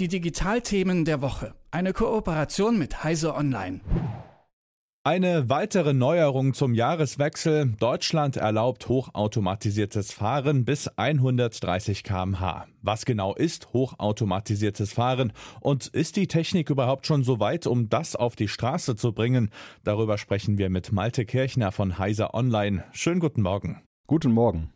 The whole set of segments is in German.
Die Digitalthemen der Woche. Eine Kooperation mit Heise Online. Eine weitere Neuerung zum Jahreswechsel. Deutschland erlaubt hochautomatisiertes Fahren bis 130 kmh. Was genau ist hochautomatisiertes Fahren? Und ist die Technik überhaupt schon so weit, um das auf die Straße zu bringen? Darüber sprechen wir mit Malte Kirchner von Heiser Online. Schönen guten Morgen. Guten Morgen.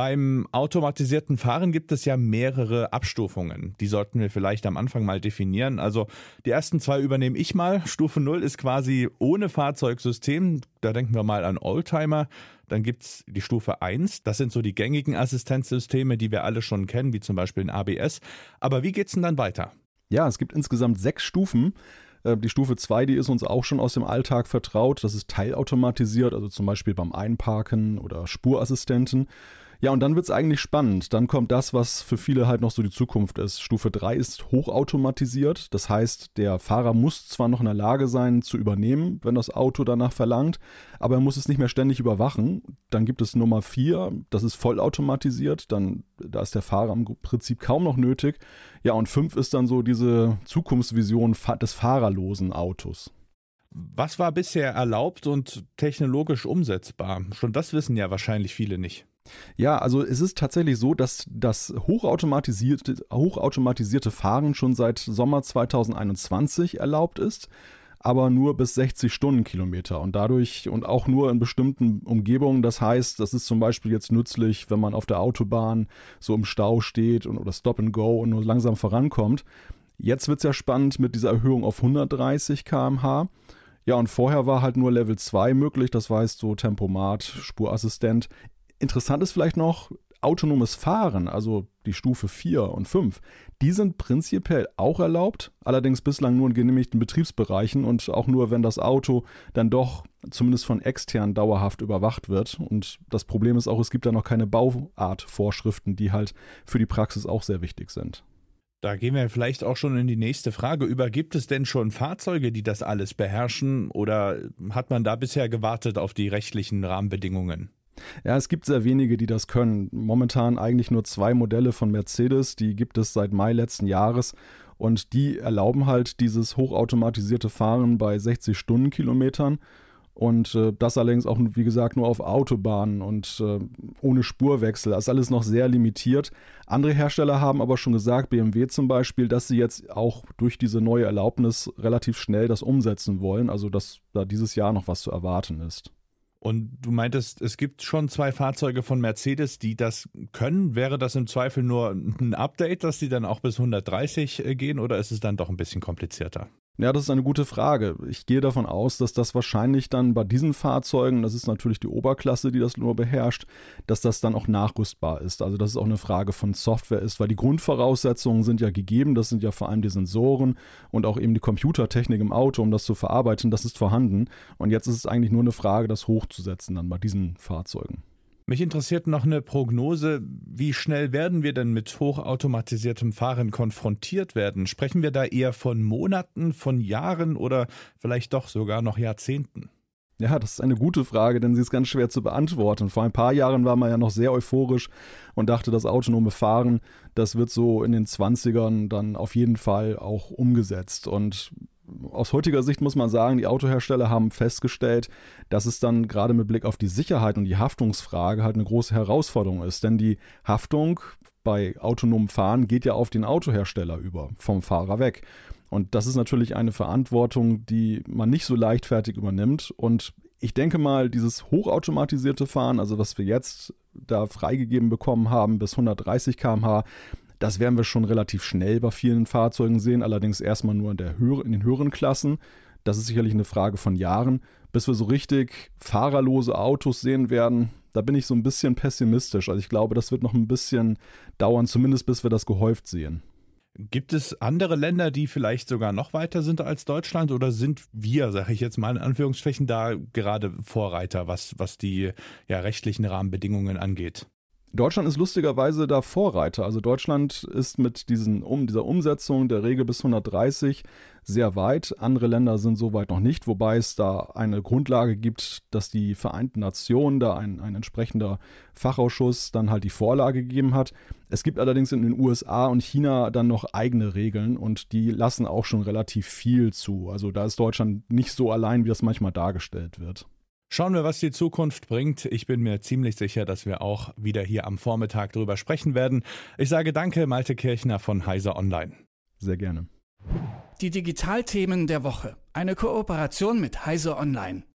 Beim automatisierten Fahren gibt es ja mehrere Abstufungen. Die sollten wir vielleicht am Anfang mal definieren. Also die ersten zwei übernehme ich mal. Stufe 0 ist quasi ohne Fahrzeugsystem. Da denken wir mal an Oldtimer. Dann gibt's die Stufe 1. Das sind so die gängigen Assistenzsysteme, die wir alle schon kennen, wie zum Beispiel ein ABS. Aber wie geht's denn dann weiter? Ja, es gibt insgesamt sechs Stufen. Äh, die Stufe 2, die ist uns auch schon aus dem Alltag vertraut. Das ist teilautomatisiert, also zum Beispiel beim Einparken oder Spurassistenten. Ja, und dann wird's eigentlich spannend. Dann kommt das, was für viele halt noch so die Zukunft ist. Stufe 3 ist hochautomatisiert. Das heißt, der Fahrer muss zwar noch in der Lage sein zu übernehmen, wenn das Auto danach verlangt, aber er muss es nicht mehr ständig überwachen. Dann gibt es Nummer 4, das ist vollautomatisiert. Dann, da ist der Fahrer im Prinzip kaum noch nötig. Ja, und 5 ist dann so diese Zukunftsvision des fahrerlosen Autos. Was war bisher erlaubt und technologisch umsetzbar? Schon das wissen ja wahrscheinlich viele nicht. Ja, also es ist tatsächlich so, dass das hochautomatisierte, hochautomatisierte Fahren schon seit Sommer 2021 erlaubt ist, aber nur bis 60 Stundenkilometer und dadurch und auch nur in bestimmten Umgebungen. Das heißt, das ist zum Beispiel jetzt nützlich, wenn man auf der Autobahn so im Stau steht und, oder Stop and Go und nur langsam vorankommt. Jetzt wird es ja spannend mit dieser Erhöhung auf 130 km/h. Ja, und vorher war halt nur Level 2 möglich, das heißt so Tempomat, Spurassistent. Interessant ist vielleicht noch, autonomes Fahren, also die Stufe 4 und 5, die sind prinzipiell auch erlaubt, allerdings bislang nur in genehmigten Betriebsbereichen und auch nur, wenn das Auto dann doch zumindest von extern dauerhaft überwacht wird. Und das Problem ist auch, es gibt da noch keine Bauartvorschriften, die halt für die Praxis auch sehr wichtig sind. Da gehen wir vielleicht auch schon in die nächste Frage über. Gibt es denn schon Fahrzeuge, die das alles beherrschen oder hat man da bisher gewartet auf die rechtlichen Rahmenbedingungen? Ja, es gibt sehr wenige, die das können. Momentan eigentlich nur zwei Modelle von Mercedes, die gibt es seit Mai letzten Jahres und die erlauben halt dieses hochautomatisierte Fahren bei 60 Stundenkilometern. Und äh, das allerdings auch, wie gesagt, nur auf Autobahnen und äh, ohne Spurwechsel. Das ist alles noch sehr limitiert. Andere Hersteller haben aber schon gesagt, BMW zum Beispiel, dass sie jetzt auch durch diese neue Erlaubnis relativ schnell das umsetzen wollen. Also, dass da dieses Jahr noch was zu erwarten ist. Und du meintest, es gibt schon zwei Fahrzeuge von Mercedes, die das können. Wäre das im Zweifel nur ein Update, dass die dann auch bis 130 äh, gehen oder ist es dann doch ein bisschen komplizierter? Ja, das ist eine gute Frage. Ich gehe davon aus, dass das wahrscheinlich dann bei diesen Fahrzeugen, das ist natürlich die Oberklasse, die das nur beherrscht, dass das dann auch nachrüstbar ist. Also dass es auch eine Frage von Software ist, weil die Grundvoraussetzungen sind ja gegeben. Das sind ja vor allem die Sensoren und auch eben die Computertechnik im Auto, um das zu verarbeiten. Das ist vorhanden. Und jetzt ist es eigentlich nur eine Frage, das hochzusetzen dann bei diesen Fahrzeugen. Mich interessiert noch eine Prognose. Wie schnell werden wir denn mit hochautomatisiertem Fahren konfrontiert werden? Sprechen wir da eher von Monaten, von Jahren oder vielleicht doch sogar noch Jahrzehnten? Ja, das ist eine gute Frage, denn sie ist ganz schwer zu beantworten. Vor ein paar Jahren war man ja noch sehr euphorisch und dachte, das autonome Fahren, das wird so in den 20ern dann auf jeden Fall auch umgesetzt. Und aus heutiger Sicht muss man sagen, die Autohersteller haben festgestellt, dass es dann gerade mit Blick auf die Sicherheit und die Haftungsfrage halt eine große Herausforderung ist. Denn die Haftung bei autonomem Fahren geht ja auf den Autohersteller über, vom Fahrer weg. Und das ist natürlich eine Verantwortung, die man nicht so leichtfertig übernimmt. Und ich denke mal, dieses hochautomatisierte Fahren, also was wir jetzt da freigegeben bekommen haben bis 130 km/h, das werden wir schon relativ schnell bei vielen Fahrzeugen sehen, allerdings erstmal nur in, der Höhe, in den höheren Klassen. Das ist sicherlich eine Frage von Jahren. Bis wir so richtig fahrerlose Autos sehen werden, da bin ich so ein bisschen pessimistisch. Also ich glaube, das wird noch ein bisschen dauern, zumindest bis wir das gehäuft sehen. Gibt es andere Länder, die vielleicht sogar noch weiter sind als Deutschland oder sind wir, sage ich jetzt mal in Anführungsstrichen, da gerade Vorreiter, was, was die ja, rechtlichen Rahmenbedingungen angeht? Deutschland ist lustigerweise da Vorreiter. Also Deutschland ist mit diesen, um, dieser Umsetzung der Regel bis 130 sehr weit. Andere Länder sind so weit noch nicht, wobei es da eine Grundlage gibt, dass die Vereinten Nationen da ein, ein entsprechender Fachausschuss dann halt die Vorlage gegeben hat. Es gibt allerdings in den USA und China dann noch eigene Regeln und die lassen auch schon relativ viel zu. Also da ist Deutschland nicht so allein, wie das manchmal dargestellt wird. Schauen wir, was die Zukunft bringt. Ich bin mir ziemlich sicher, dass wir auch wieder hier am Vormittag darüber sprechen werden. Ich sage danke, Malte Kirchner von Heiser Online. Sehr gerne. Die Digitalthemen der Woche. Eine Kooperation mit Heiser Online.